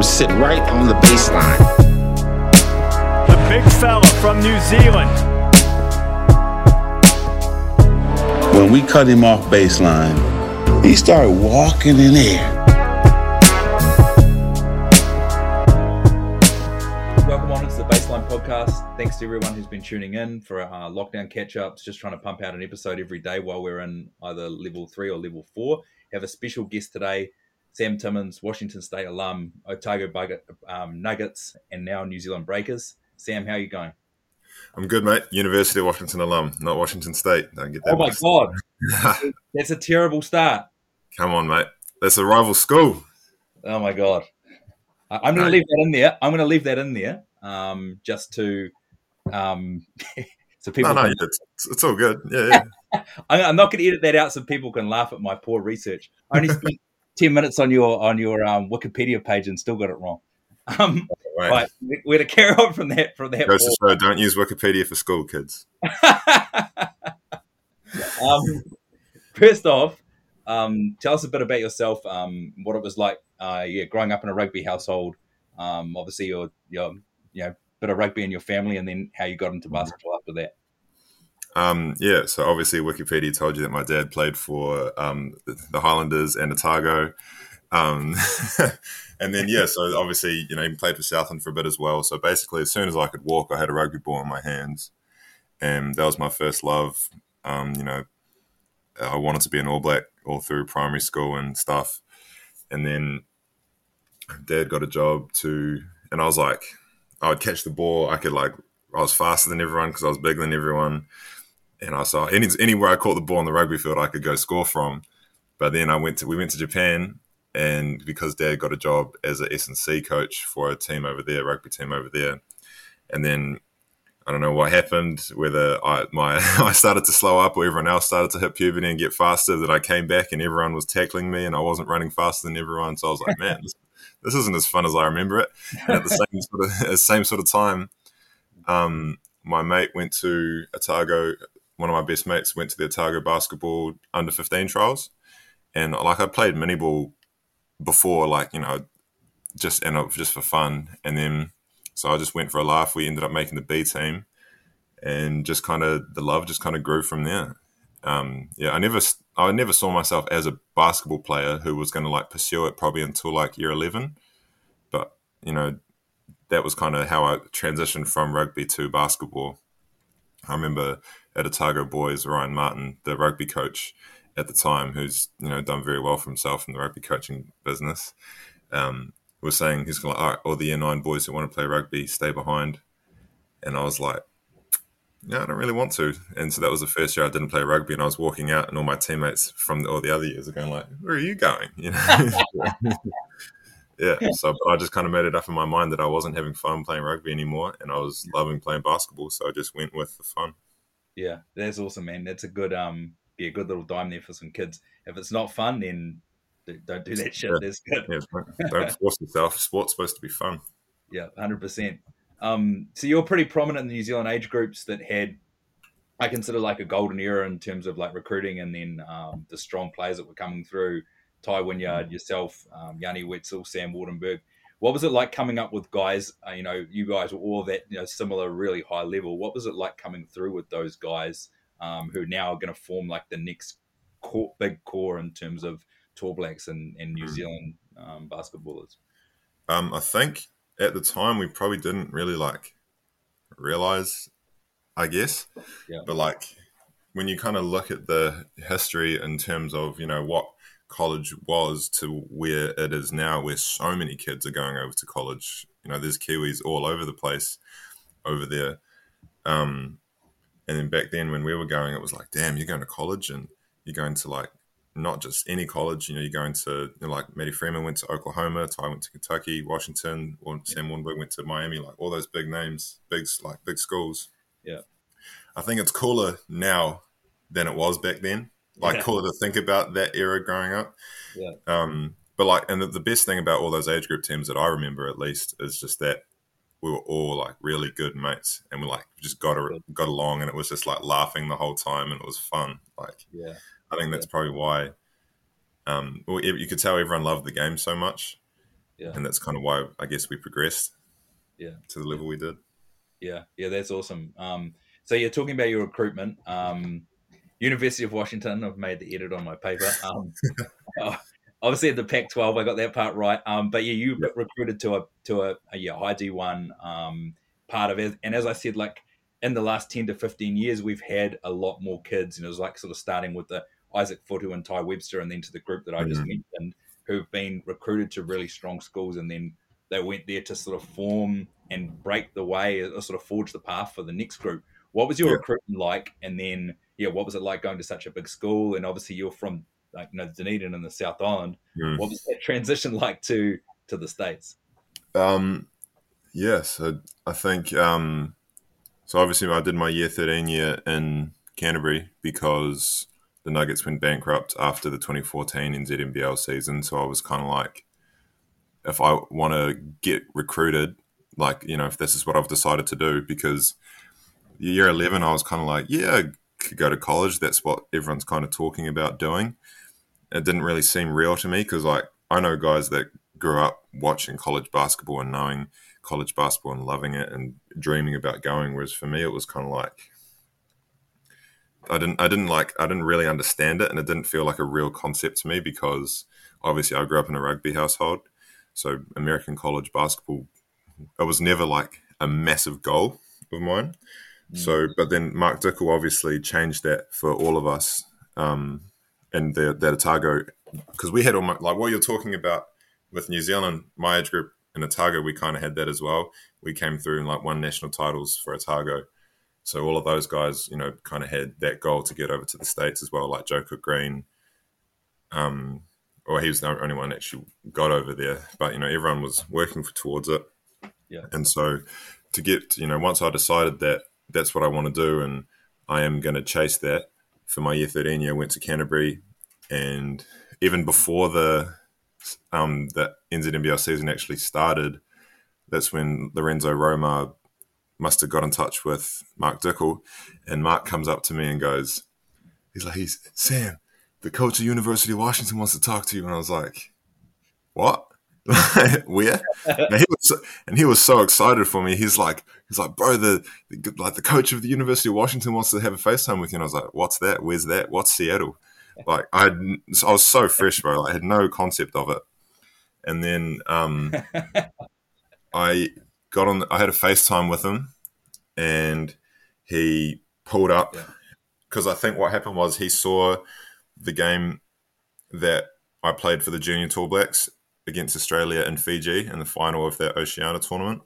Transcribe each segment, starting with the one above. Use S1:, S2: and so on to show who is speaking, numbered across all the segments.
S1: would sit right on the baseline.
S2: The big fella from New Zealand.
S1: When we cut him off baseline, he started walking in air.
S3: Welcome on to the Baseline Podcast. Thanks to everyone who's been tuning in for our uh, lockdown catch ups. Just trying to pump out an episode every day while we're in either level three or level four. Have a special guest today, Sam Timmins, Washington State alum, Otago Bugget, um, Nuggets, and now New Zealand Breakers. Sam, how are you going?
S4: I'm good, mate. University of Washington alum, not Washington State. Don't get that.
S3: Oh my
S4: mixed.
S3: god, that's a terrible start.
S4: Come on, mate. That's a rival school.
S3: Oh my god, I- I'm going to
S4: No.
S3: leave that in there. I'm going to leave that in there, um, just to um, so people.
S4: No, no,
S3: can-
S4: it's, it's all good. Yeah, yeah.
S3: I'm, I'm not going to edit that out so people can laugh at my poor research. I only spent ten minutes on your on your um, Wikipedia page and still got it wrong. Um,
S4: Right.
S3: right, we- we're to carry on from that from that.
S4: Goes to show, don't use Wikipedia for school kids.
S3: um, first off, um, tell us a bit about yourself. Um, what it was like, uh, yeah, growing up in a rugby household. Um, obviously, your your you know bit of rugby in your family, and then how you got into basketball after that.
S4: Um, yeah, so obviously Wikipedia told you that my dad played for um, the, Highlanders and Otago. Um, and then, yeah, so obviously, you know, he played for Southland for a bit as well. So basically, as soon as I could walk, I had a rugby ball in my hands. And that was my first love. Um, you know, I wanted to be an All Black all through primary school and stuff. And then dad got a job to, and I was like, I would catch the ball. I could like, I was faster than everyone because I was bigger than everyone and I saw any anywhere I caught the ball on the rugby field, I could go score from. But then I went to we went to Japan, and because Dad got a job as a S and C coach for a team over there, rugby team over there, and then I don't know what happened, whether I my I started to slow up or everyone else started to hit puberty and get faster. That I came back and everyone was tackling me, and I wasn't running faster than everyone. So I was like, man, this, this isn't as fun as I remember it. And at the same sort of same sort of time, um, my mate went to Otago one of my best mates went to the Otago basketball under 15 trials. And like I played mini ball before, like, you know, just and just for fun. And then so I just went for a laugh. We ended up making the B team and just kind of the love just kind of grew from there. Um, yeah, I never I never saw myself as a basketball player who was going to like pursue it probably until like year 11. But, you know, that was kind of how I transitioned from rugby to basketball. I remember at Otago Boys, Ryan Martin, the rugby coach at the time, who's you know done very well for himself in the rugby coaching business, um, was saying he's like, all right, all the year nine boys who want to play rugby, stay behind. And I was like, yeah, I don't really want to. And so that was the first year I didn't play rugby, and I was walking out, and all my teammates from all the other years are going like, where are you going? You know. Yeah, so but I just kind of made it up in my mind that I wasn't having fun playing rugby anymore, and I was loving playing basketball. So I just went with the fun.
S3: Yeah, that's awesome, man. That's a good um, be a good little dime there for some kids. If it's not fun, then don't do that shit.
S4: Yeah.
S3: That's good.
S4: Yeah, don't- don't force yourself. Sport's supposed to be fun.
S3: Yeah, hundred percent. Um, so you're pretty prominent in the New Zealand age groups that had, I consider like a golden era in terms of like recruiting, and then um, the strong players that were coming through. Tai Wynyard, yourself, um, Yanni Wetzell, Sam Waardenburg. What was it like coming up with guys? Uh, you know, you guys were all that you know similar, really high level. What was it like coming through with those guys um, who now are going to form like the next core, big core in terms of Tall Blacks and, and New
S4: Mm.
S3: Zealand um, basketballers?
S4: Um, I think at the time we probably didn't really like realize, I guess.
S3: Yeah.
S4: But like when you kind of look at the history in terms of you know what college was to where it is now, where so many kids are going over to college. You know, there's Kiwis all over the place over there. Um, and then back then when we were going, it was like, damn, you're going to college and you're going to like not just any college. You know, you're going to you know, like Matty Freeman went to Oklahoma, Tai went to Kentucky, Washington, or Sam Waardenburg went to Miami. Like all those big names, big like big schools.
S3: Yeah.
S4: I think it's cooler now than it was back then. Like
S3: Yeah.
S4: cooler to think about that era growing up.
S3: Yeah.
S4: Um, but like, and the, the best thing about all those age group teams that I remember, at least, is just that we were all like really good mates, and we like just got a, got along, and it was just like laughing the whole time, and it was fun. Like,
S3: Yeah.
S4: I think that's probably why. Um, well, you could tell everyone loved the game so much,
S3: Yeah.
S4: and that's kind of why I guess we progressed.
S3: Yeah.
S4: to the level we did.
S3: Yeah, yeah, that's awesome. Um, so you're talking about your recruitment. Um, University of Washington, I've made the edit on my paper. Um, uh, obviously, at the Pac-12, I got that part right. Um, but yeah, you
S4: Yep.
S3: recruited to a to a, a yeah high D1 um, part of it. And as I said, like in the last ten to fifteen years, we've had a lot more kids, and it was like sort of starting with the Isaac Fotu and Tai Webster, and then to the group that I just
S4: Mhm.
S3: mentioned, who've been recruited to really strong schools, and then they went there to sort of form and break the way, or sort of forge the path for the next group. What was your recruitment like? And then, yeah, what was it like going to such a big school? And obviously, you're from like you know Dunedin in the South Island.
S4: Mm.
S3: What was that transition like to to the states?
S4: Um, yeah, so I think um, so. Obviously, I did my year thirteen year in Canterbury because the Nuggets went bankrupt after the 2014 NZNBL season. So I was kind of like, if I want to get recruited, like you know, if this is what I've decided to do, because year 11, I was kind of like, yeah, could go to college. That's what everyone's kind of talking about doing. It didn't really seem real to me because, like, I know guys that grew up watching college basketball and knowing college basketball and loving it and dreaming about going. Whereas for me, it was kind of like I didn't, I didn't like, I didn't really understand it, and it didn't feel like a real concept to me because obviously I grew up in a rugby household, so American college basketball, it was never like a massive goal of mine. So, but then Mark Dickel obviously changed that for all of us, um, and the that Otago, because we had almost like what you're talking about with New Zealand, my age group in Otago, we kind of had that as well. We came through and like won national titles for Otago. So all of those guys, you know, kind of had that goal to get over to the states as well, like Joe Cook Green. Um, or he was the only one that actually got over there, but you know, everyone was working for, towards it.
S3: Yeah.
S4: And so to get, you know, once I decided that that's what I want to do and I am going to chase that for my year 13 year, I went to Canterbury and even before the um, the NZNBL season actually started, that's when Lorenzo Romar must have got in touch with Mark Dickel, and Mark comes up to me and goes, "He's like, he's Sam, the coach of University of Washington wants to talk to you," and I was like, "What? Where?" and he was so, and he was so excited for me. He's like, he's like, "Bro, the, the like the coach of the University of Washington wants to have a FaceTime with you," and I was like, "What's that? Where's that? What's Seattle?" Like I, had, I was so fresh, bro. I had no concept of it. And then um, I got on. I had a FaceTime with him, and he pulled up
S3: Yeah.
S4: because I think what happened was he saw the game that I played for the Junior Tall Blacks against Australia in Fiji in the final of that Oceania tournament,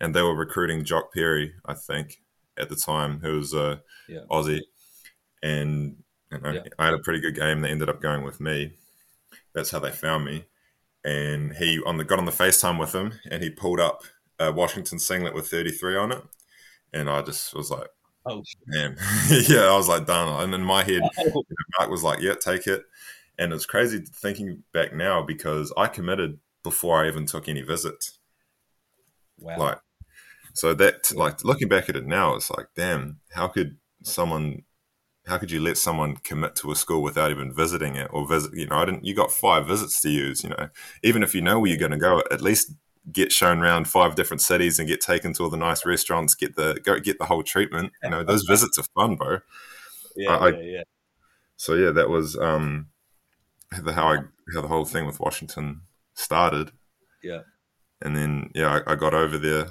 S4: and they were recruiting Jock Perry, I think, at the time, who was a
S3: Yeah.
S4: Aussie, and you know,
S3: Yeah.
S4: I had a pretty good game. They ended up going with me. That's how they found me. And he on the got on the FaceTime with him, and he pulled up a Washington singlet with 33 on it, and I just was like,
S3: Oh,
S4: man, yeah, I was like done. And in my head, oh. you know, Mark was like, yeah, take it. And it's crazy thinking back now because I committed before I even took any visits.
S3: wow.
S4: Like, so that, like, looking back at it now, it's like, damn, how could someone, how could you let someone commit to a school without even visiting it or visit? You know, I didn't, you got five visits to use, you know, even if you know where you're going to go, at least get shown around five different cities and get taken to all the nice restaurants, get the, go get the whole treatment. You know, those visits are fun, bro.
S3: yeah,
S4: I-
S3: yeah, yeah.
S4: So yeah, that was, um, the, how I, how the whole thing with Washington started.
S3: Yeah.
S4: and then yeah, I, I got over there,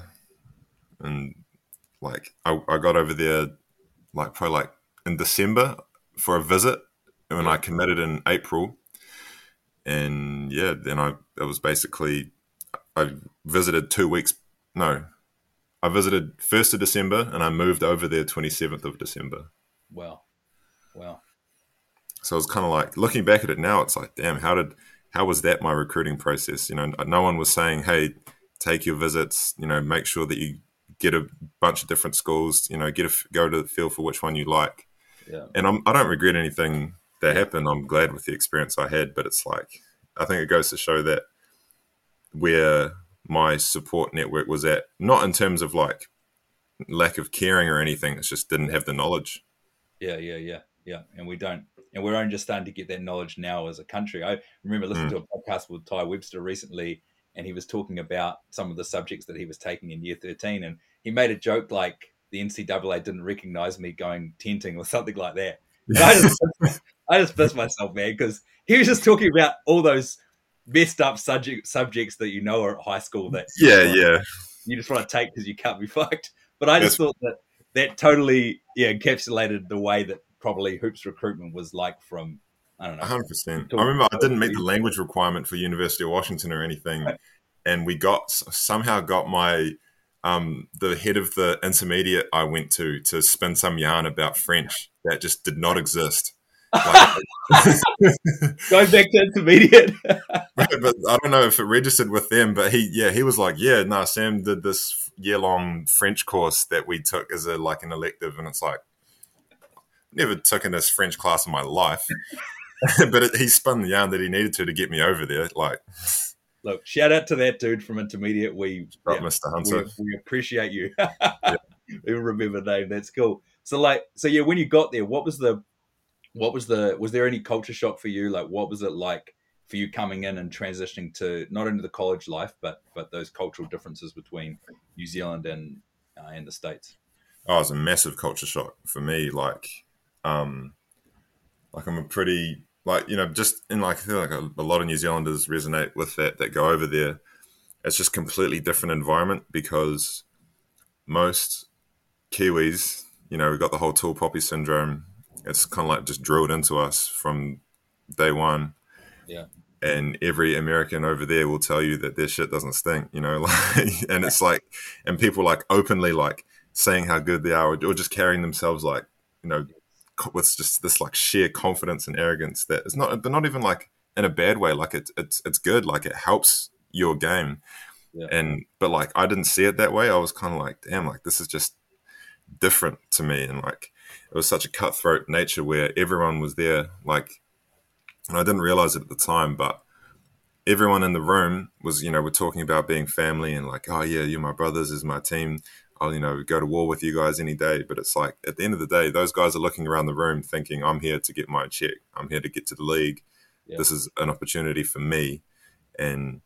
S4: and like I, I got over there, like probably like in December for a visit, and when I committed in April, and yeah, then I it was basically I visited two weeks. No, I visited first of December, and I moved over there twenty seventh of December.
S3: Wow, wow.
S4: So it's kind of like looking back at it now, it's like, damn, how did how was that my recruiting process? You know, no one was saying, hey, take your visits. You know, make sure that you get a bunch of different schools. You know, get a go to the feel for which one you like.
S3: Yeah.
S4: And I'm, I don't regret anything that happened. I'm glad with the experience I had, but it's like I think it goes to show that where my support network was at, not in terms of like lack of caring or anything. It's just didn't have the knowledge.
S3: Yeah, yeah, yeah, yeah. And we don't, and we're only just starting to get that knowledge now as a country. I remember listening
S4: Mm.
S3: to a podcast with Tai Webster recently, and he was talking about some of the subjects that he was taking in year 13 and he made a joke like the ncaa didn't recognize me going tenting or something like that. I, just, I just pissed myself man because he was just talking about all those messed up subject subjects that you know are at high school that
S4: Yeah,
S3: you
S4: yeah.
S3: you just want to take because you can't be fucked. But i just thought that that totally yeah encapsulated the way that probably hoops recruitment was like from i don't know
S4: hundred percent. I remember I didn't meet the language requirement for University of Washington or anything, and we got somehow got my um, the head of the intermediate I went to to spin some yarn about French that just did not exist. Like,
S3: going back to intermediate
S4: but I don't know if it registered with them. But he, yeah, he was like, yeah, no, Sam did this year long French course that we took as a like an elective, and it's like never took in this French class in my life. but it, he spun the yarn that he needed to to get me over there. Like,
S3: look shout out to that dude from intermediate we
S4: right,
S3: yeah,
S4: Mr. Hunter.
S3: we appreciate you we remember the name that's cool so like so yeah when you got there what was the what was the was there any culture shock for you like what was it like for you coming in and transitioning to not only the college life but but those cultural differences between new zealand and uh, and the states
S4: Oh, it was a massive culture shock for me. Like, um, like I'm a pretty like you know just in like I feel like a, a lot of New Zealanders resonate with that that go over there. It's just completely different environment because most Kiwis, you know, we've got the whole tall poppy syndrome. It's kind of like just drilled into us from day one.
S3: Yeah.
S4: And every American over there will tell you that their shit doesn't stink, you know, like, and it's like, and people like openly like saying how good they are, or, or just carrying themselves like, you know, with just this like sheer confidence and arrogance that it's not, they're not even like in a bad way. Like it's, it's, it's good. Like it helps your game.
S3: Yeah.
S4: And, but like, I didn't see it that way. I was kind of like, damn, like this is just different to me. And like, it was such a cutthroat nature where everyone was there. Like, and I didn't realize it at the time, but everyone in the room was, you know, we're talking about being family and like, oh yeah, you're my brothers, is my team. I'll, you know, go to war with you guys any day. But it's like at the end of the day, those guys are looking around the room thinking, I'm here to get my check. I'm here to get to the league.
S3: Yeah.
S4: This is an opportunity for me. And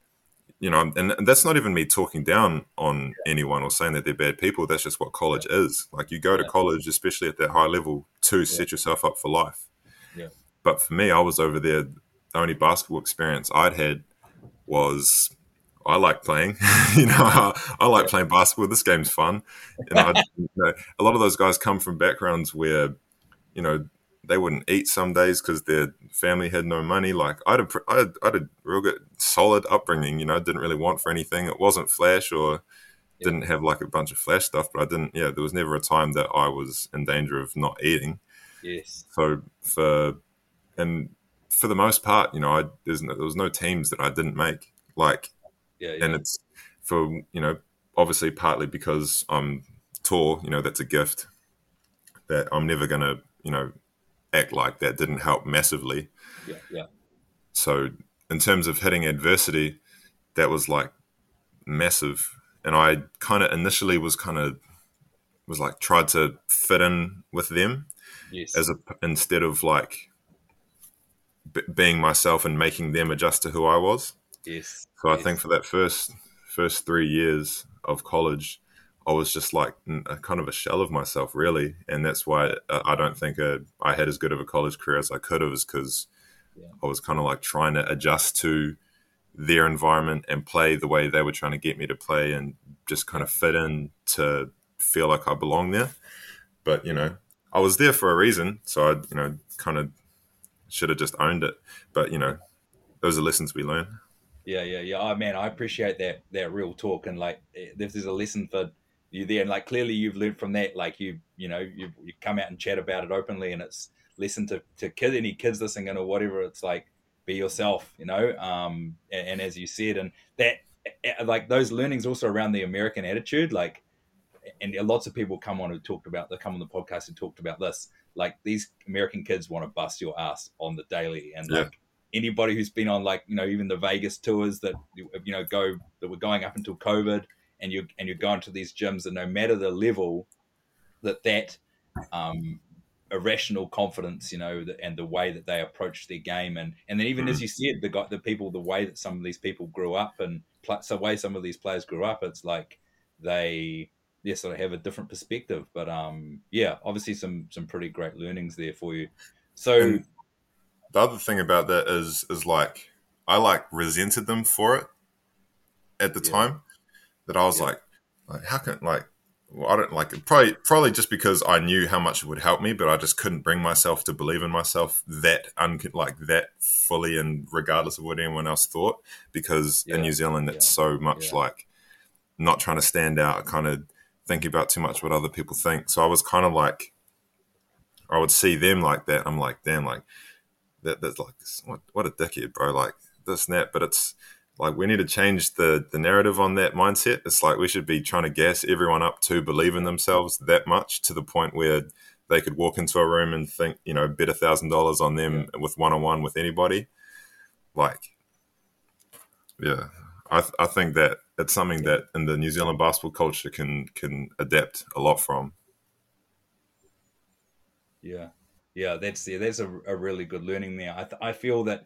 S4: you know, and, and that's not even me talking down on anyone or saying that they're bad people. That's just what college is. Like you go to college, especially at that high level, to set yourself up for life.
S3: Yeah.
S4: But for me, I was over there. The only basketball experience I'd had was I like playing. you know, I, I like playing basketball. This game's fun. And I, you know, a lot of those guys come from backgrounds where, you know, they wouldn't eat some days because their family had no money. Like I had, a, I had, I had a real good, solid upbringing. You know, didn't really want for anything. It wasn't flash or
S3: Yeah.
S4: didn't have like a bunch of flash stuff. But I didn't. Yeah, there was never a time that I was in danger of not eating.
S3: yes
S4: So for and for the most part, you know, I there's no, there was no teams that I didn't make. Like,
S3: yeah, yeah.
S4: and it's for you know, obviously partly because I'm tall. You know, that's a gift that I'm never gonna you know act like that didn't help massively.
S3: yeah yeah
S4: So in terms of hitting adversity, that was like massive. And I kind of initially was kind of was like tried to fit in with them
S3: yes
S4: as a instead of like b- being myself and making them adjust to who I was.
S3: Yes
S4: So I
S3: yes.
S4: think for that first first three years of college, I was just like a kind of a shell of myself, really, and that's why uh, I don't think uh I had as good of a college career as I could have, is because
S3: Yeah.
S4: I was kind of like trying to adjust to their environment and play the way they were trying to get me to play, and just kind of fit in to feel like I belong there. But you know, I was there for a reason, so I you know kind of should have just owned it. But you know, those are lessons we learn.
S3: Yeah, yeah, yeah. Oh man, I appreciate that that real talk and like eh, if there's a lesson for you there, and like clearly you've learned from that. Like you, you know, you you come out and chat about it openly, and it's listen to to kid any kids listening or whatever. It's like be yourself, you know. Um, and, and as you said, and that eh, like those learnings also around the American attitude, like. And lots of people come on who talked about they come on the podcast and talked about this. Like these American kids want to bust your ass on the daily, and
S4: Yeah.
S3: like anybody who's been on like you know even the Vegas tours that you know go that were going up until COVID, and you and you're going to these gyms, and no matter the level, that that um, irrational confidence, you know, and the way that they approach their game, and and then even mm. as you said, the guy the people, the way that some of these people grew up, and so the way some of these players grew up, it's like they yeah sort of have a different perspective. But um, yeah, obviously some some pretty great learnings there for you. So
S4: and the other thing about that is is like I like resented them for it at the yeah. time. That I was yeah. like, like how can like well, I don't like it. Probably, probably just because I knew how much it would help me, but I just couldn't bring myself to believe in myself that un- like that fully, and regardless of what anyone else thought. Because yeah. in New Zealand, it's so much like not trying to stand out, kind of thinking about too much what other people think. So I was kind of like, I would see them like that. I'm like, damn, like that. That's like what, what a dickhead, bro. Like this and that. But it's like we need to change the the narrative on that mindset. It's like we should be trying to gas everyone up to believe in themselves that much to the point where they could walk into a room and think, you know, bet a thousand dollars on them yeah. with one on one with anybody. Like, yeah, I I think that it's something that in the New Zealand basketball culture can can adapt a lot from.
S3: Yeah, yeah, that's yeah, that's a, a really good learning there. I th- I feel that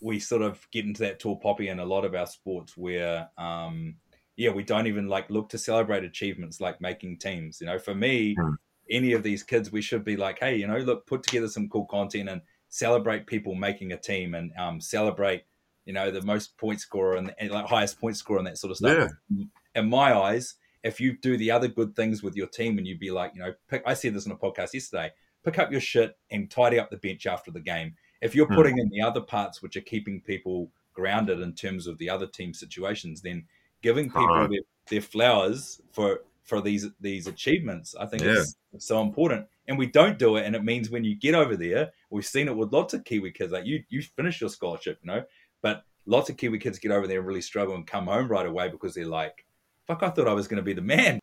S3: we sort of get into that tall poppy in a lot of our sports where um, yeah we don't even like look to celebrate achievements like making teams you know for me mm. any of these kids we should be like hey you know look put together some cool content and celebrate people making a team and um, celebrate you know the most point scorer and, and, like highest point scorer and that sort of stuff yeah. in my eyes if you do the other good things with your team and you'd be like you know pick, i said this on a podcast yesterday pick up your shit and tidy up the bench after the game if you're hmm. putting mm. in the other parts which are keeping people grounded in terms of the other team situations, then giving people their, their, flowers for for these these achievements, I think yeah. is so important. And we don't do it, and it means when you get over there, we've seen it with lots of Kiwi kids. Like you, you finish your scholarship, you know, but lots of Kiwi kids get over there and really struggle and come home right away because they're like, "Fuck, I thought I was going to be the man."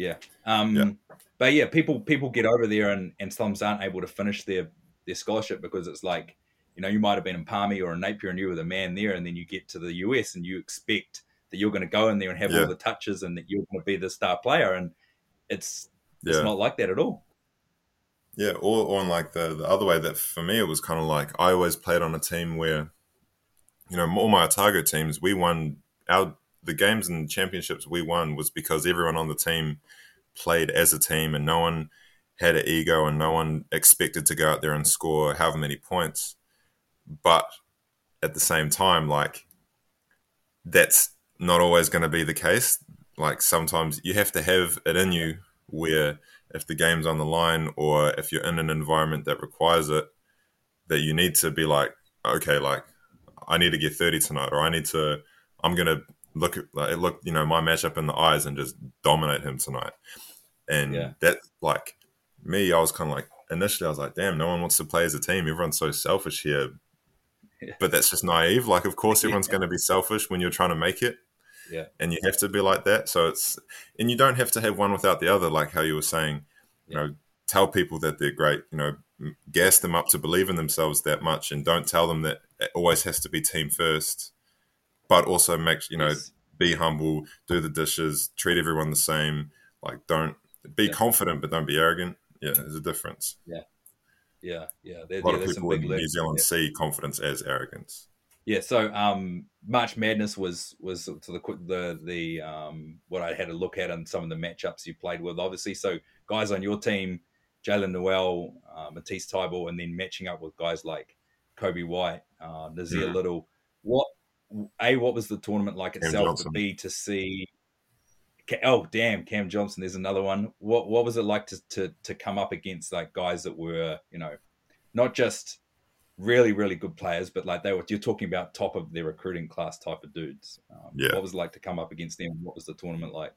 S3: Yeah. Um, yeah. But yeah, people people get over there and and slums aren't able to finish their their scholarship because it's like, you know, you might have been in Palmy or in Napier and you were the man there, and then you get to the US and you expect that you're going to go in there and have yeah. all the touches and that you're going to be the star player, and it's yeah. it's not like that at all.
S4: Yeah, or, or on like the, the other way that for me it was kind of like I always played on a team where, you know, all my Otago teams we won our the games and championships we won was because everyone on the team played as a team and no one had an ego and no one expected to go out there and score however many points. But at the same time, like that's not always going to be the case. Like sometimes you have to have it in you where if the game's on the line or if you're in an environment that requires it, that you need to be like, okay, like I need to get 30 tonight, or I need to, I'm going to look at, like, look, you know, my matchup in the eyes and just dominate him tonight. And yeah. that, like, me, I was kind of like initially I was like, damn, no one wants to play as a team. Everyone's so selfish here. Yeah. But that's just naive. Like, of course, everyone's yeah. going to be selfish when you're trying to make it.
S3: Yeah.
S4: And you have to be like that. So it's, and you don't have to have one without the other, like how you were saying, you know, tell people that they're great, you know, gas them up to believe in themselves that much and don't tell them that it always has to be team first, but also make, you know, yes. be humble, do the dishes, treat everyone the same. Like, don't be yeah. confident, but don't be arrogant yeah, there's a difference.
S3: Yeah, yeah, yeah.
S4: There, a lot yeah, of people in New Zealand yeah. see confidence as arrogance.
S3: Yeah, so um, March Madness was was to the the the um, what I had a look at and some of the matchups you played with, obviously. So guys on your team, Jaylen Nowell, uh, Matisse Thybulle, and then matching up with guys like Coby White, uh, Nassir yeah. Little. What a what was the tournament like itself? To B to see oh damn, Cam Johnson. There's another one. What what was it like to to to come up against like guys that were you know not just really really good players, but like they were you're talking about top of their recruiting class type of dudes. Um, yeah. What was it like to come up against them? What was the tournament like?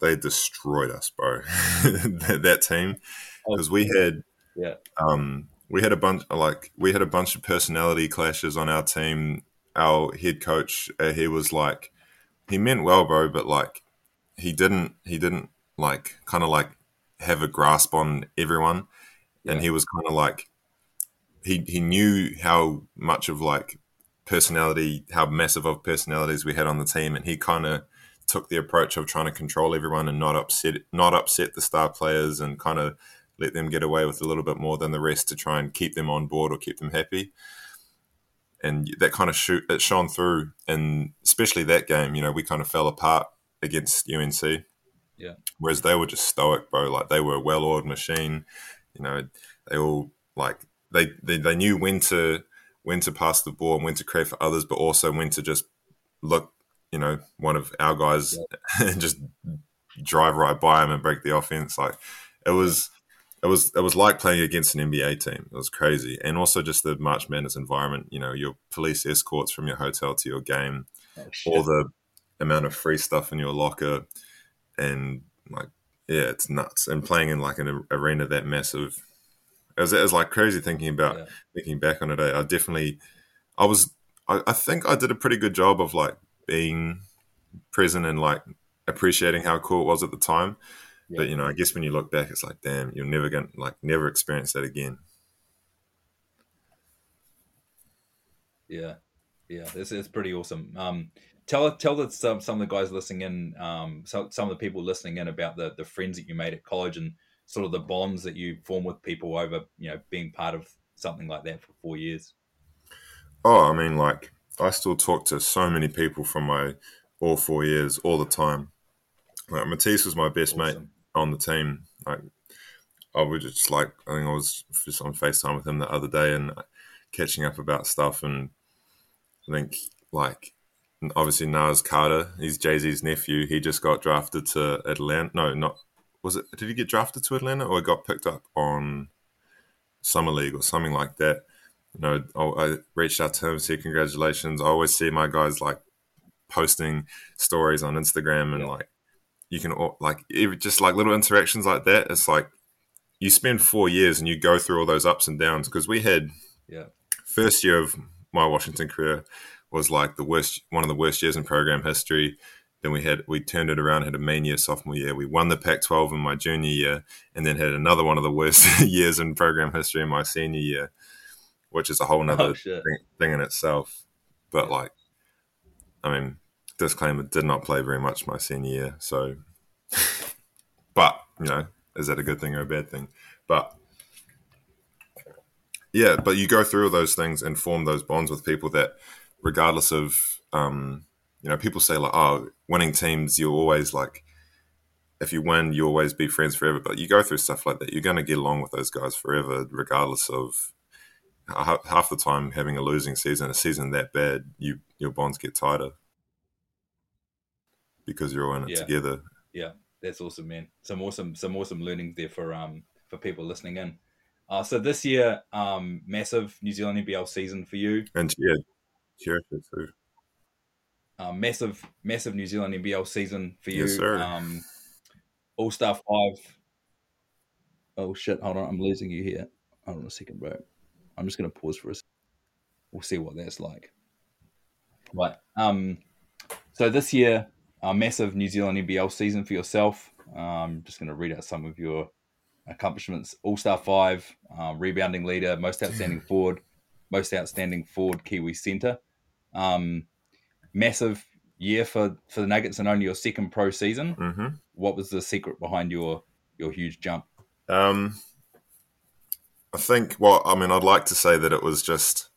S4: They destroyed us, bro. that, that, team because oh, we had
S3: yeah
S4: um we had a bunch like we had a bunch of personality clashes on our team. Our head coach, uh, he was like, he meant well, bro, but like he didn't he didn't like kind of like have a grasp on everyone, yeah. and he was kind of like he he knew how much of like personality, how massive of personalities we had on the team, and he kind of took the approach of trying to control everyone and not upset not upset the star players and kind of let them get away with a little bit more than the rest to try and keep them on board or keep them happy. And that kind of shoot it shone through, and especially that game. You know, we kind of fell apart against UNC.
S3: Yeah.
S4: Whereas they were just stoic, bro. Like they were a well-oiled machine. You know, they all like they, they they knew when to when to pass the ball and when to create for others, but also when to just look, you know, one of our guys yeah. and just drive right by him and break the offense. Like it was, it was, it was like playing against an NBA team. It was crazy, and also just the March Madness environment. You know, your police escorts from your hotel to your game, oh, all the amount of free stuff in your locker, and like, yeah, it's nuts. And playing in like an arena that massive it was, it was like crazy thinking about yeah. thinking back on it. I, definitely, I was, I, I, think I did a pretty good job of like being present and like appreciating how cool it was at the time. Yeah. But you know, I guess when you look back, it's like, damn, you're never gonna like never experience that again.
S3: Yeah, yeah, this is pretty awesome. Um, tell tell the, some some of the guys listening in, um, some some of the people listening in about the the friends that you made at college and sort of the bonds that you form with people over you know being part of something like that for four years
S4: oh i mean like i still talk to so many people from my all four years all the time like matisse was my best awesome. mate on the team like i was just like i think i was just on facetime with him the other day and catching up about stuff and i think like obviously Naz Carter, he's Jay Z's nephew. He just got drafted to Atlanta. No, not was it? Did he get drafted to Atlanta or got picked up on summer league or something like that? You know, I, I reached out to him, said congratulations. I always see my guys like posting stories on Instagram and yeah. like you can like just like little interactions like that. It's like you spend four years and you go through all those ups and downs because we had
S3: yeah
S4: first year of my Washington career was like the worst one of the worst years in program history. Then we had we turned it around, had a main year sophomore year. We won the Pac-12 in my junior year, and then had another one of the worst years in program history in my senior year, which is a whole oh, nother oh, thing, thing, in itself. But like, I mean, disclaimer: did not play very much my senior year, so. but you know, is that a good thing or a bad thing? But yeah, but you go through all those things and form those bonds with people that, regardless of um, you know, people say like, oh, winning teams, you're always like, if you win, you always be friends forever. But you go through stuff like that, you're going to get along with those guys forever, regardless of half the time having a losing season, a season that bad, you your bonds get tighter because you're all in it yeah. together.
S3: Yeah, that's awesome, man. Some awesome, some awesome learnings there for um for people listening in. Uh, so this year, um, massive New Zealand NBL season for you,
S4: and yeah, sure, too.
S3: Uh, massive, massive New Zealand NBL season for you.
S4: Yes, sir.
S3: Um, All Star five. Oh shit! Hold on, I'm losing you here. Hold on a second, bro. I'm just gonna pause for a. Second. We'll see what that's like. Right. Um. So this year, a massive New Zealand NBL season for yourself. I'm um, just gonna read out some of your accomplishments: All Star five, uh, rebounding leader, most outstanding forward, most outstanding forward Kiwi center. Um, massive year for for the Nuggets and only your second pro season.
S4: Mm-hmm.
S3: What was the secret behind your your huge jump?
S4: Um, I think. Well, I mean, I'd like to say that it was just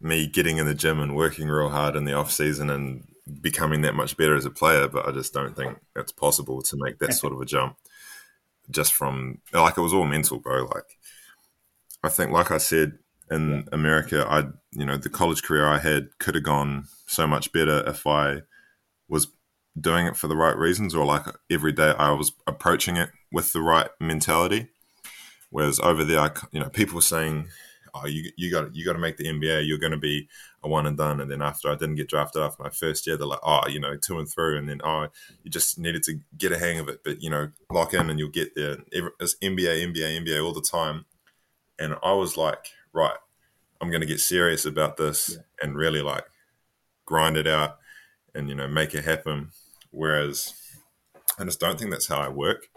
S4: me getting in the gym and working real hard in the off season and becoming that much better as a player. But I just don't think it's possible to make that sort of a jump just from like it was all mental, bro. Like I think, like I said, in yeah. America, I you know the college career I had could have gone so much better if I was doing it for the right reasons, or like every day I was approaching it with the right mentality. Whereas over there, I, you know, people were saying, "Oh, you you got you got to make the NBA. You're going to be a one and done." And then after I didn't get drafted after my first year, they're like, "Oh, you know, two and through." And then, "Oh, you just needed to get a hang of it, but you know, lock in and you'll get there." It's NBA, NBA, NBA all the time. And I was like, right, I'm going to get serious about this yeah. and really like grind it out and, you know, make it happen. Whereas I just don't think that's how I work.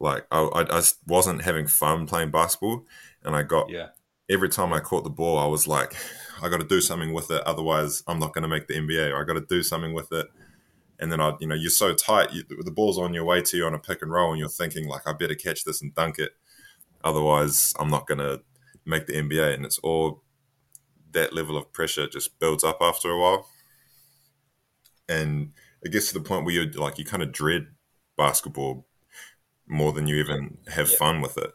S4: Like I, I, I wasn't having fun playing basketball and I got,
S3: yeah.
S4: Every time I caught the ball, I was like, I got to do something with it. Otherwise I'm not going to make the NBA or I got to do something with it. And then I, you know, you're so tight, you, the ball's on your way to you on a pick and roll and you're thinking like, I better catch this and dunk it Otherwise, I'm not going to make the NBA. And it's all that level of pressure just builds up after a while. And it gets to the point where you're like, you kind of dread basketball more than you even have yeah. fun with it.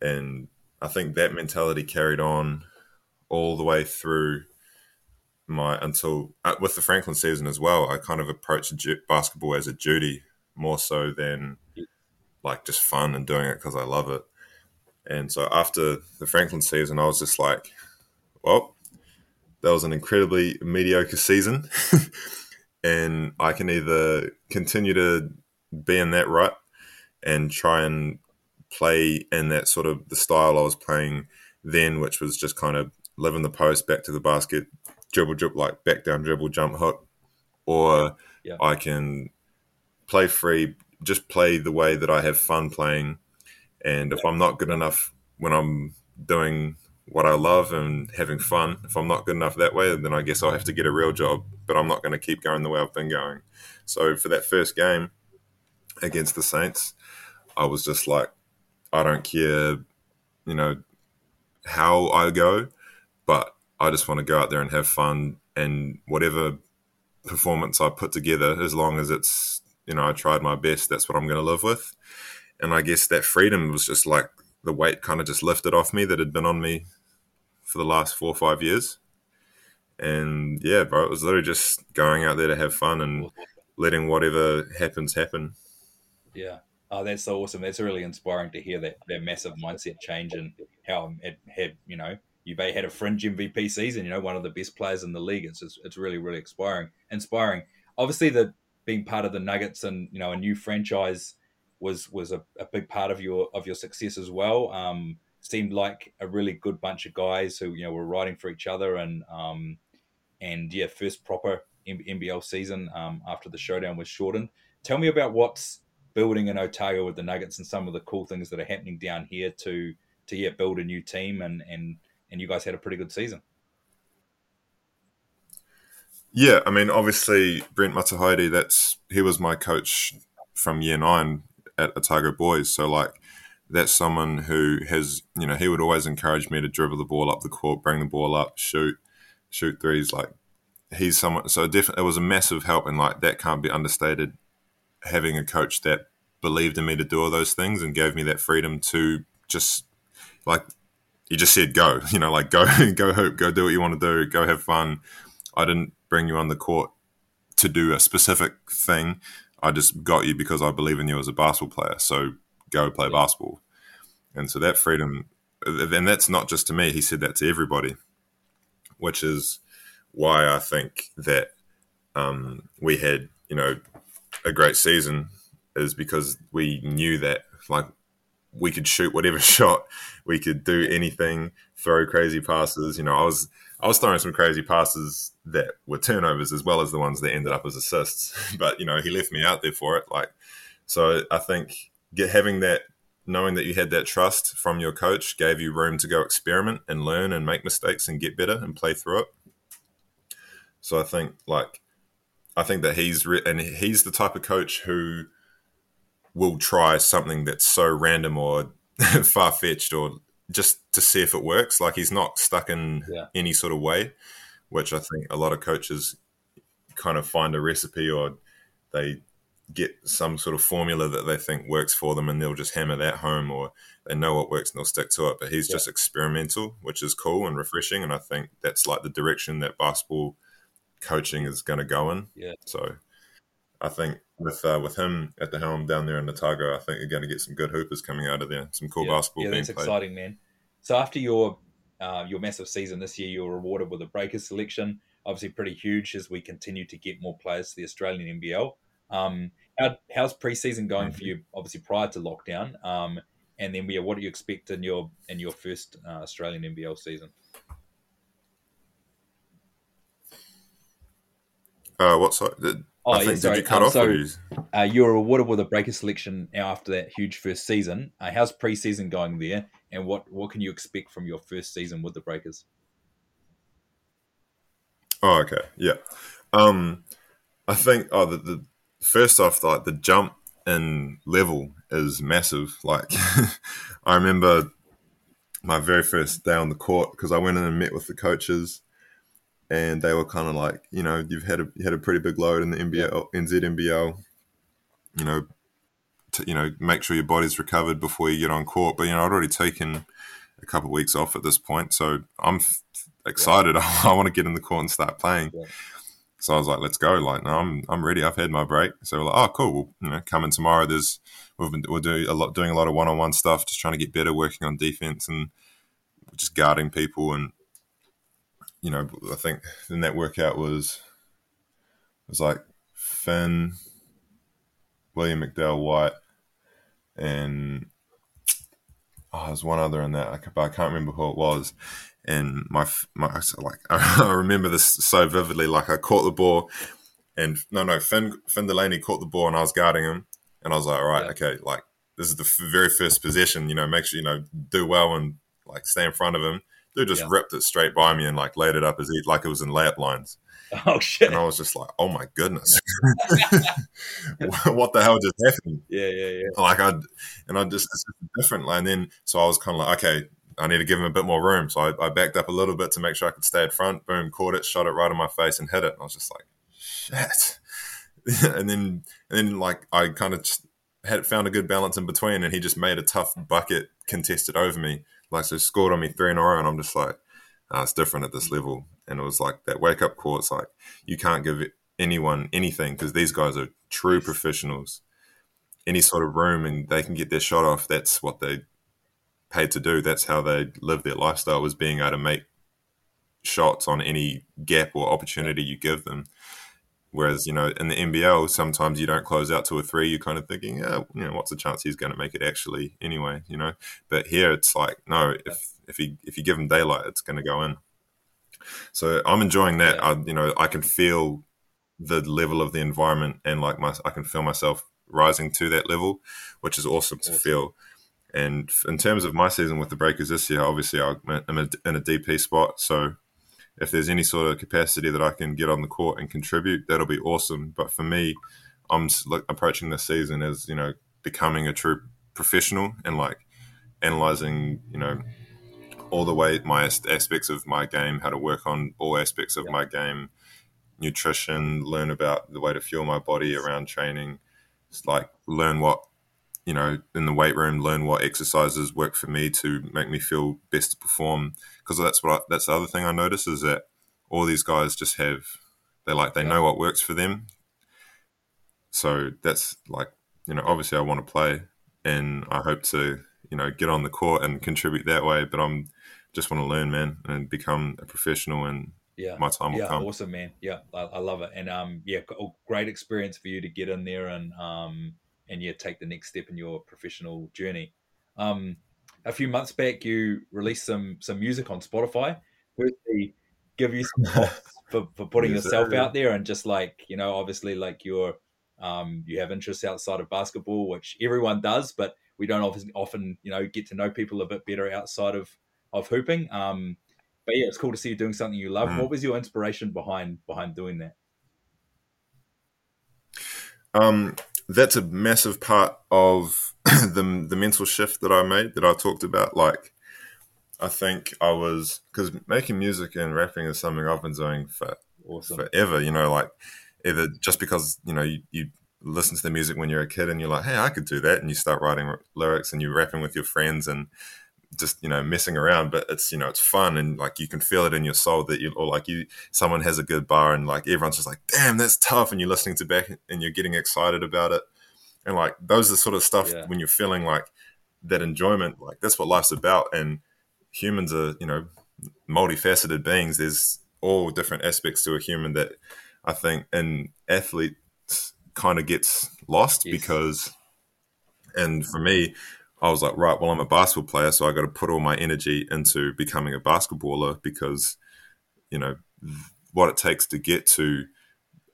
S4: And I think that mentality carried on all the way through my until uh, with the Franklin season as well. I kind of approached basketball as a duty more so than like just fun and doing it because I love it. And so after the Franklin season, I was just like, well, that was an incredibly mediocre season. and I can either continue to be in that rut and try and play in that sort of the style I was playing then, which was just kind of living the post, back to the basket, dribble, dribble, like back down dribble, jump hook, or yeah. I can play free, just play the way that I have fun playing. And if I'm not good enough when I'm doing what I love and having fun, if I'm not good enough that way, then I guess I'll have to get a real job. But I'm not going to keep going the way I've been going. So for that first game against the Saints, I was just like, I don't care, you know, how I go, but I just want to go out there and have fun and whatever performance I put together, as long as it's, you know, I tried my best, that's what I'm going to live with. And I guess that freedom was just like the weight kind of just lifted off me that had been on me for the last four or five years. And yeah, bro, it was literally just going out there to have fun and letting whatever happens happen.
S3: Yeah. Oh, that's so awesome. That's really inspiring to hear that that massive mindset change and how it had, you know, you may had a fringe MVP season, you know, one of the best players in the league. It's just, it's really, really inspiring. Inspiring. Obviously, the being part of the Nuggets and you know a new franchise was was a, a big part of your of your success as well. Um, seemed like a really good bunch of guys who you know were riding for each other and um, and yeah, first proper NBL season um, after the showdown was shortened. Tell me about what's building in Otago with the Nuggets and some of the cool things that are happening down here to to yeah build a new team and and and you guys had a pretty good season.
S4: Yeah, I mean, obviously Brent Matehaere, that's he was my coach from year nine at Otago Boys. So like that's someone who has, you know, he would always encourage me to dribble the ball up the court, bring the ball up, shoot, shoot threes. Like he's someone. So definitely, it was a massive help, and like that can't be understated having a coach that believed in me to do all those things and gave me that freedom to just like you just said go you know like go go hoop go do what you want to do go have fun. I didn't bring you on the court to do a specific thing. I just got you because i believe in you as a basketball player. So go play basketball. And so that freedom and that's not just to me. He said that to everybody which is why i think that um, we had you know a great season is because we knew that like we could shoot whatever shot, we could do anything, throw crazy passes. You know, I was I was throwing some crazy passes that were turnovers as well as the ones that ended up as assists. But you know, he left me out there for it. Like, so I think get having that, knowing that you had that trust from your coach, gave you room to go experiment and learn and make mistakes and get better and play through it. So I think like I think that he's re- and he's the type of coach who will try something that's so random or far fetched or just to see if it works. Like he's not stuck in yeah. any sort of way, which I think a lot of coaches kind of find a recipe or they get some sort of formula that they think works for them and they'll just hammer that home or they know what works and they'll stick to it. But he's yeah. just experimental, which is cool and refreshing. And I think that's like the direction that basketball coaching is going to go in.
S3: Yeah.
S4: So I think with uh, with him at the helm down there in Otago, I think you're going to get some good hoopers coming out of there. Some cool
S3: yeah.
S4: basketball.
S3: Yeah, that's exciting, man. So after your uh, your massive season this year, you were rewarded with a Breakers selection. Obviously, pretty huge as we continue to get more players to the Australian NBL. Um, how, how's preseason going for you? Obviously, prior to lockdown, um, and then yeah, what do you expect in your in your first uh, Australian NBL season?
S4: Uh, what side?
S3: Oh, I yeah, sorry. Did you cut um, off? So, you... Uh, you were awarded with a breaker selection after that huge first season. Uh, how's preseason going there, and what what can you expect from your first season with the Breakers?
S4: Oh, okay, yeah. Um, I think oh the, the first off like the jump in level is massive. Like I remember my very first day on the court because I went in and met with the coaches, and they were kind of like, you know, you've had a you had a pretty big load in the NBL, NZNBL, you know, to, you know, make sure your body's recovered before you get on court. But you know, I'd already taken a couple of weeks off at this point, so I'm f- excited. Yeah. I want to get in the court and start playing. Yeah. So I was like, let's go. Like, no, I'm I'm ready. I've had my break. So we're like, oh, cool. Well, you know, coming tomorrow. There's we've been we're doing a lot doing a lot of one on one stuff, just trying to get better, working on defense and just guarding people. And you know, I think in that workout was was like Finn, William McDowell White, and oh, there's one other in that, but I can't remember who it was and my my like I remember this so vividly. Like I caught the ball, and no, no, Finn Finn Delaney caught the ball, and I was guarding him, and I was like, all right, yeah. okay, like this is the f- very first possession. You know, make sure you know do well and like stay in front of him. Dude just yeah. ripped it straight by me and like laid it up as he like it was in layup lines.
S3: Oh shit!
S4: And I was just like, "Oh my goodness, what the hell just happened?"
S3: Yeah, yeah, yeah.
S4: Like I, and I just it's different. And then so I was kind of like, "Okay, I need to give him a bit more room. So I, I, backed up a little bit to make sure I could stay at front. Boom, caught it, shot it right in my face, and hit it. And I was just like, shit. and then, and then like I kind of had found a good balance in between, and he just made a tough bucket contested over me. Like so, scored on me three in a row, and I'm just like, it's different at this level. And it was like that wake up call. It's like you can't give anyone anything because these guys are true professionals. Any sort of room, and they can get their shot off. That's what they paid to do. That's how they live their lifestyle was being able to make shots on any gap or opportunity you give them. Whereas, you know, in the NBL, sometimes you don't close out to a three. You're kind of thinking, yeah, you know, what's the chance he's going to make it actually anyway, you know? But here it's like, no, if, if he, if you give him daylight, it's going to go in. So I'm enjoying that. I, you know, I can feel the level of the environment and like my, I can feel myself rising to that level, which is awesome, awesome. to feel. And in terms of my season with the Breakers this year, obviously I'm in a DP spot. So if there's any sort of capacity that I can get on the court and contribute, that'll be awesome. But for me, I'm approaching this season as you know becoming a true professional and like analyzing you know all the way my aspects of my game, how to work on all aspects of yeah. my game, nutrition, learn about the way to fuel my body around training. It's like learn what you know, in the weight room, learn what exercises work for me to make me feel best to perform. Because that's what I, that's the other thing I notice is that all these guys just have they like they know what works for them. So that's like you know, obviously I want to play, and I hope to you know get on the court and contribute that way. But I'm just want to learn, man, and become a professional and
S3: yeah,
S4: my time will
S3: yeah,
S4: come.
S3: Awesome, man. Yeah, I, I, love it, and um, yeah, great experience for you to get in there and um, and yeah, take the next step in your professional journey. Um, a few months back, you released some some music on Spotify. Firstly, give you some for, for putting yes, yourself out there and just like you know, obviously, like you're um, you have interests outside of basketball, which everyone does, but we don't often often you know get to know people a bit better outside of of hooping. Um, but yeah, it's cool to see you doing something you love. Mm. What was your inspiration behind behind doing that?
S4: Um, that's a massive part of the the mental shift that I made that I talked about. Like, I think I was because making music and rapping is something I've been doing for awesome. forever. You know, like either just because you know you, you listen to the music when you're a kid and you're like, hey, I could do that, and you start writing lyrics and you're rapping with your friends and just you know messing around but it's you know it's fun and like you can feel it in your soul that you or like you someone has a good bar and like everyone's just like damn that's tough and you're listening to back and you're getting excited about it and like those are sort of stuff yeah. when you're feeling like that enjoyment like that's what life's about and humans are you know multifaceted beings there's all different aspects to a human that i think an athlete kind of gets lost yes. because and for me I was like, right, well, I'm a basketball player, so I got to put all my energy into becoming a basketballer because, you know, what it takes to get to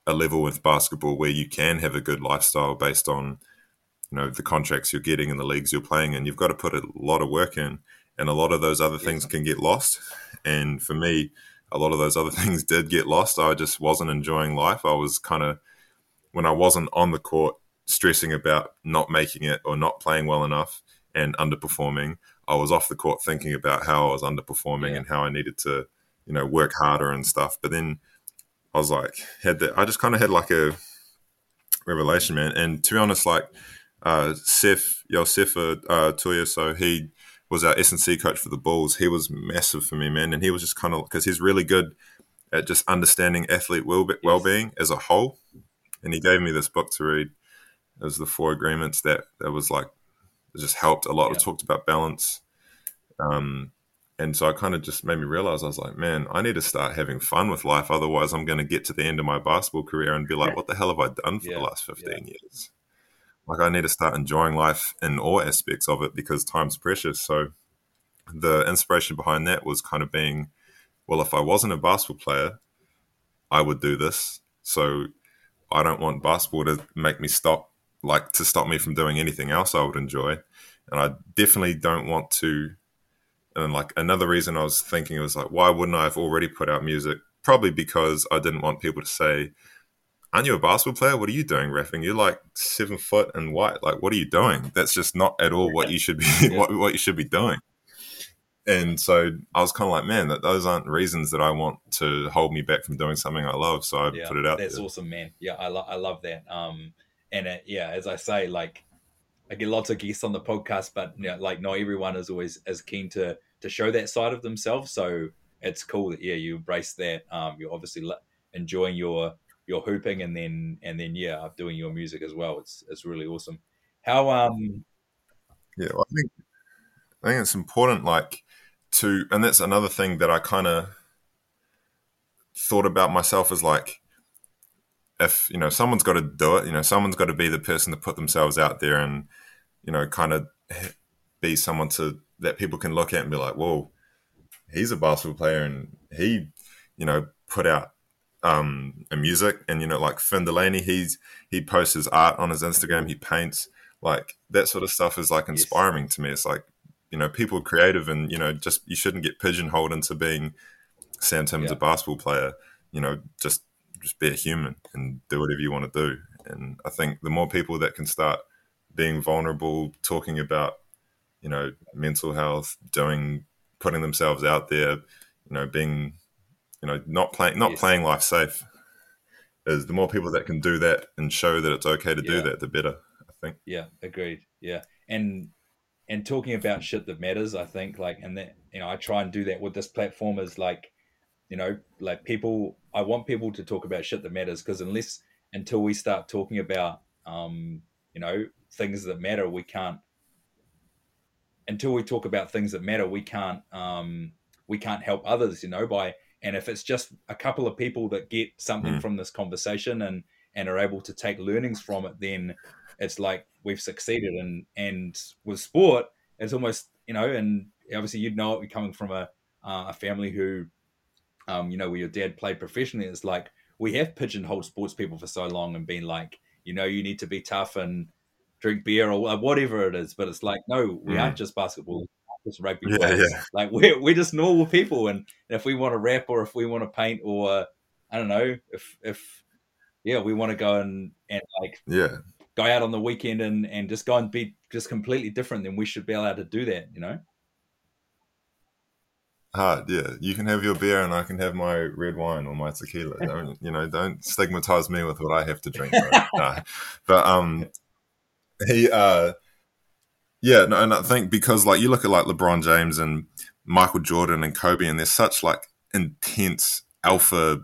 S4: a level with basketball where you can have a good lifestyle based on, you know, the contracts you're getting and the leagues you're playing in. You've got to put a lot of work in, and a lot of those other things can get lost. And for me, a lot of those other things did get lost. I just wasn't enjoying life. I was kind of, when I wasn't on the court, stressing about not making it or not playing well enough and underperforming. I was off the court thinking about how I was underperforming
S3: Yeah.
S4: and how I needed to, you know, work harder and stuff. But then I was like, had that. I just kind of had like a revelation, man. And to be honest, like uh, Seth Yosefa uh, Tuya, so he was our S and C coach for the Bulls. He was massive for me, man. And he was just kind of because he's really good at just understanding athlete well well being as a whole. And he gave me this book to read. It was the Four Agreements that that was like it just helped a lot.
S3: Yeah.
S4: It talked about balance. Um, and so I kind of just made me realize I was like, man, I need to start having fun with life. Otherwise, I'm going to get to the end of my basketball career and be like, what the hell have I done for
S3: Yeah,
S4: the last 15 years? Like, I need to start enjoying life in all aspects of it because time's precious. So, the inspiration behind that was kind of being, well, if I wasn't a basketball player, I would do this. So, I don't want basketball to make me stop, like, to stop me from doing anything else I would enjoy. And I definitely don't want to and then like another reason I was thinking it was like, why wouldn't I have already put out music? Probably because I didn't want people to say, Aren't you a basketball player? What are you doing rapping? You're like seven foot and white. Like, what are you doing? That's just not at all what you should be
S3: Yeah.
S4: what, what you should be doing. And so I was kind of like, man, that those aren't reasons that I want to hold me back from doing something I love. So I
S3: yeah,
S4: put it out there.
S3: That's
S4: there.
S3: awesome, man. Yeah, I, lo- I love that. Um, and uh, yeah, as I say, like I get lots of guests on the podcast, but you know, like not everyone is always as keen to to show that side of themselves. So it's cool that yeah, you embrace that. Um, you're obviously enjoying your your hooping, and then and then yeah, doing your music as well. It's it's really awesome. How um
S4: Yeah, well, I think I think it's important, like to, and that's another thing that I kind of thought about myself as like, if you know someone's got to do it, you know, someone's got to be the person to put themselves out there and you know, kind of be someone to that people can look at and be like, whoa, he's a basketball player and he, you know, put out um a music. And you know like Finn Delaney he's he posts his art on his Instagram. He paints like that sort of stuff is like
S3: Yes.
S4: inspiring to me. It's like you know people are creative and you know just you shouldn't get pigeonholed into being Sam Timmins
S3: Yeah.
S4: a basketball player. You know just just be a human and do whatever you want to do. And I think the more people that can start being vulnerable talking about you know mental health doing putting themselves out there you know being you know not playing not
S3: Yes.
S4: playing life safe is the more people that can do that and show that it's okay to do that the better i think
S3: Yeah, agreed. Yeah, and and talking about shit that matters, I think like, and that you know, I try and do that with this platform is like, you know, like people. I want people to talk about shit that matters because unless until we start talking about, um, you know, things that matter, we can't. Until we talk about things that matter, we can't. Um, we can't help others, you know, by and if it's just a couple of people that get something
S4: Mm.
S3: from this conversation and and are able to take learnings from it, then it's like we've succeeded and and with sport it's almost you know and obviously you'd know it coming from a uh, a family who um you know where your dad played professionally it's like we have pigeonholed sports people for so long and been like you know you need to be tough and drink beer or whatever it is but it's like no we
S4: Mm.
S3: aren't just basketball just rugby
S4: Yeah,
S3: players
S4: yeah.
S3: like we're, we're just normal people and if we want to rap or if we want to paint or i don't know if if yeah we want to go and and like
S4: yeah
S3: go out on the weekend and and just go and be just completely different, then we should be allowed to do that. You know?
S4: hard yeah you can have your beer and i can have my red wine or my tequila don't you know don't stigmatize me with what i have to drink bro. no. but um he uh yeah no, and i think because like you look at like lebron james and michael jordan and kobe and they're such like intense alpha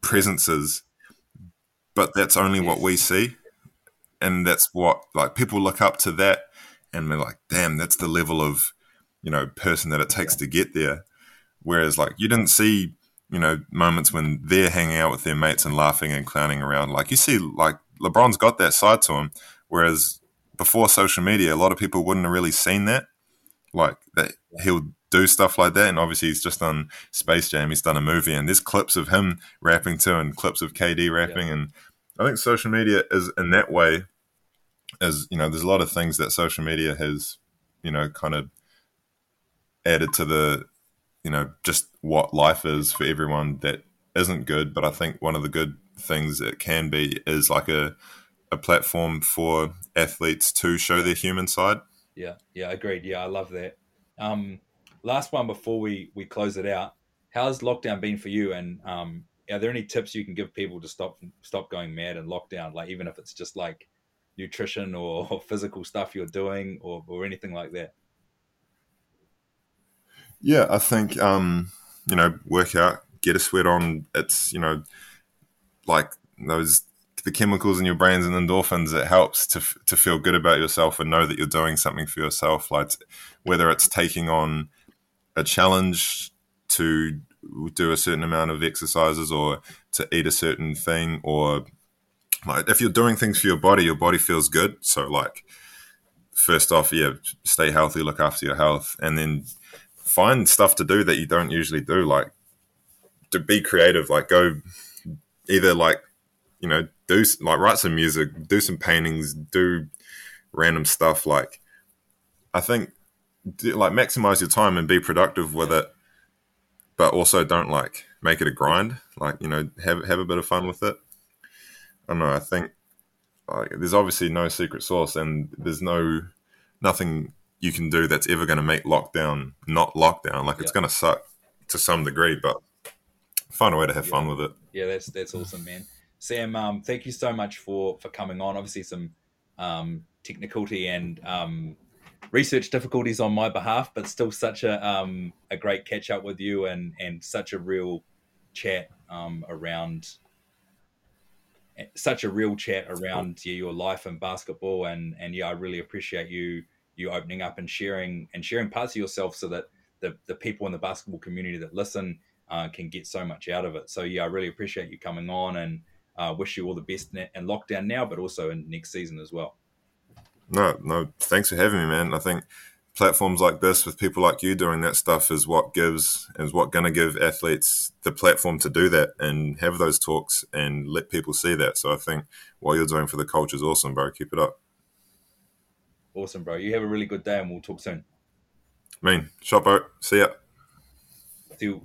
S4: presences but that's only what we see. And that's what like people look up to that and they're like damn that's the level of you know person that it takes to get there. Whereas like you didn't see you know moments when they're hanging out with their mates and laughing and clowning around. Like you see like lebron's got that side to him whereas before social media a lot of people wouldn't have really seen that. Like that he'll do stuff like that and obviously he's just done space jam he's done a movie and there's clips of him rapping too and clips of kd rapping and i think social media is in that way as you know there's a lot of things that social media has you know kind of added to the you know just what life is for everyone that isn't good but i think one of the good things it can be is like a a platform for athletes to show their human side.
S3: Yeah, yeah, agreed. Yeah, I love that. Um, last one before we we close it out. How's lockdown been for you? And um, are there any tips you can give people to stop stop going mad in lockdown? Like even if it's just like nutrition or, or physical stuff you're doing or or anything like that.
S4: Yeah, I think um, you know, work out, get a sweat on. It's you know, like those the chemicals in your brains and endorphins. It helps to to feel good about yourself and know that you're doing something for yourself. Like whether it's taking on a challenge to do a certain amount of exercises or to eat a certain thing or like if you're doing things for your body your body feels good so like first off yeah stay healthy look after your health and then find stuff to do that you don't usually do like to be creative like go either like you know do like write some music do some paintings do random stuff like i think like maximize your time and be productive with it but also don't like make it a grind like you know have have a bit of fun with it i don't know i think like there's obviously no secret sauce and there's no nothing you can do that's ever going to make lockdown not lockdown like it's going to suck to some degree but find a way to have
S3: Yeah.
S4: fun with it
S3: Yeah, that's that's awesome, man. Sam, um, thank you so much for for coming on. Obviously, some um, technicality and um, research difficulties on my behalf, but still such a um, a great catch up with you and and such a real chat um, around such a real chat around yeah, your life and basketball and and yeah I really appreciate you you opening up and sharing and sharing parts of yourself so that the the people in the basketball community that listen uh, can get so much out of it. So yeah, I really appreciate you coming on and uh, wish you all the best in, in lockdown now, but also in next season as well.
S4: No, no. Thanks for having me, man. I think platforms like this with people like you doing that stuff is what gives is what going to give athletes the platform to do that and have those talks and let people see that. So I think what you're doing for the culture is awesome, bro. Keep it up.
S3: Awesome, bro. You have a really good day, and we'll talk soon.
S4: I mean, shop out. See ya.
S3: See you.